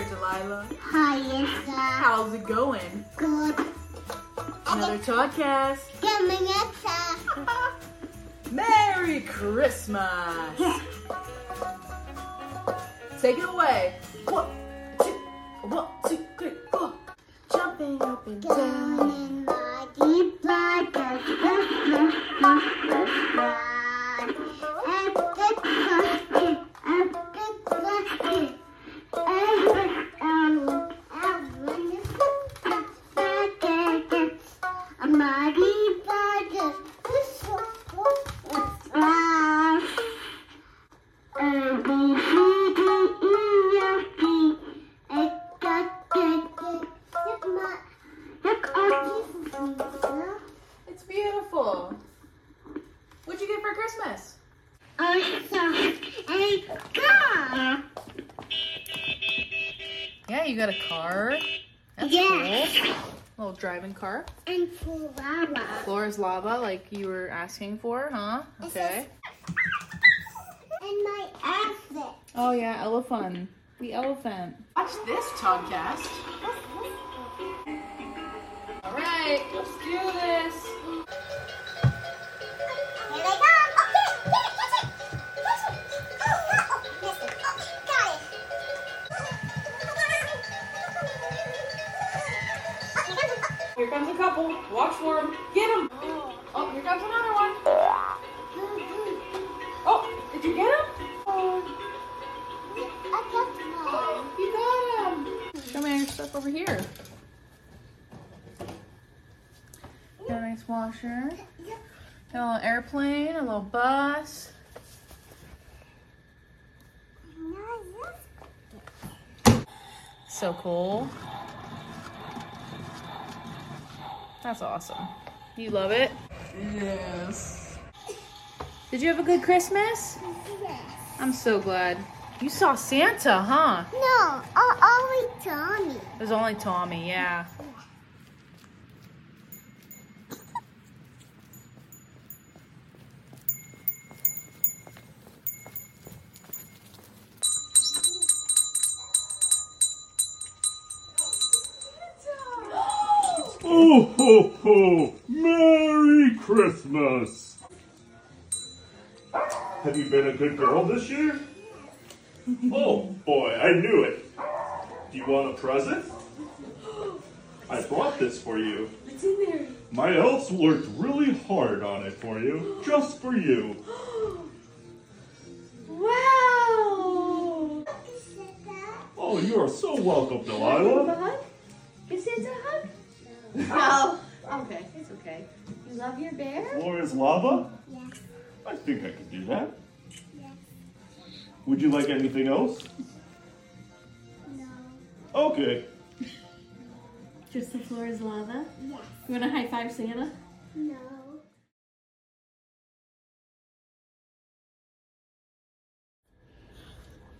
there, Delilah. Hi, Lisa. How's it going? Good. Another Toddcast. Coming up, Merry Christmas! Take it away. One, two, one, two, three, four. Jumping up and Down down. in my deep Christmas, Christmas Christmas, It's beautiful. What'd you get for Christmas? A car. Yeah, you got a car. That's Yes. cool. Little driving car. And Flora. Floor is lava, like you were asking for, huh? Okay. And my outfit. Oh yeah, elephant. The elephant. Watch this Toddcast. All right, let's do this. Here they come. Okay, get it, catch it. Catch it. Oh, no. Oh, missed it. Okay. Here comes a couple. Watch for them. Get them. Oh, here comes another one. Oh, did you get him? I got one. Oh, you got him. Show me your stuff over here. Got a nice washer. Got a little airplane, a little bus. So cool. That's awesome. You love it? Yes. Did you have a good Christmas? Yes. I'm so glad. You saw Santa, huh? No, only Tommy. It was only Tommy, yeah. Oh ho ho! Merry Christmas! Have you been a good girl this year? Oh boy, I knew it. Do you want a present? I brought this for you. What's in there? My elves worked really hard on it for you, just for you. Wow! Oh, you are so welcome, Delilah. hug? Give Santa a hug? No. Okay, it's okay. You love your bear? Floor is lava? Yes. I think I could do that. Yes. Would you like anything else? No. Okay. Just the floor is lava? Yes. You want to high five Santa? No.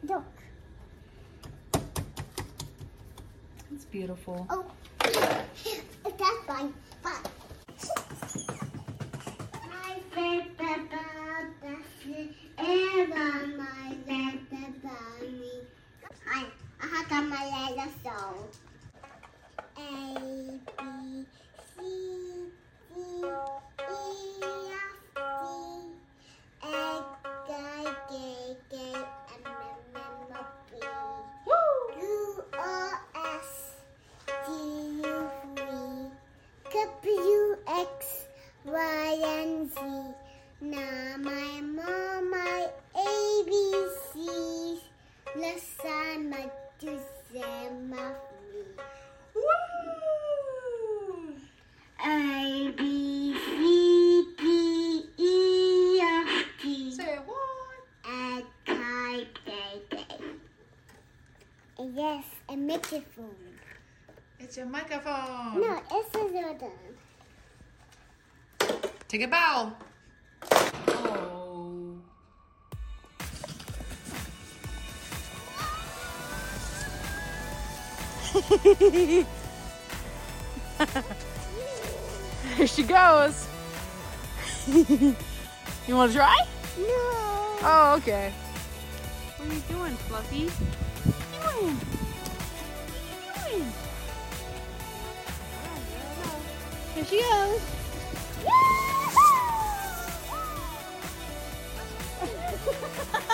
Look. It's beautiful. Oh. That's fine. To. A B C D E F G Say what? H I J K. Yes, a microphone. It's a microphone. No, it's a Jordan. Take a bow. Here she goes. you want to try? No. Oh, okay. What are you doing, Fluffy? What are you doing? Here she goes.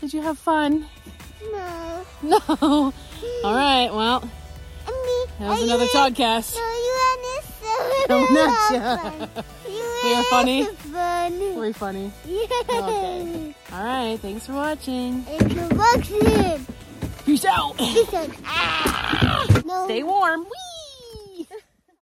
Did you have fun? No. No. All right. Well, Me. that was another Toddcast. No, you understand. Ya. We are funny? Fun. Very funny. Yeah. Okay. All right. Thanks for watching. It's a vaccine. Peace out. It's an ah. No. Stay warm. Whee!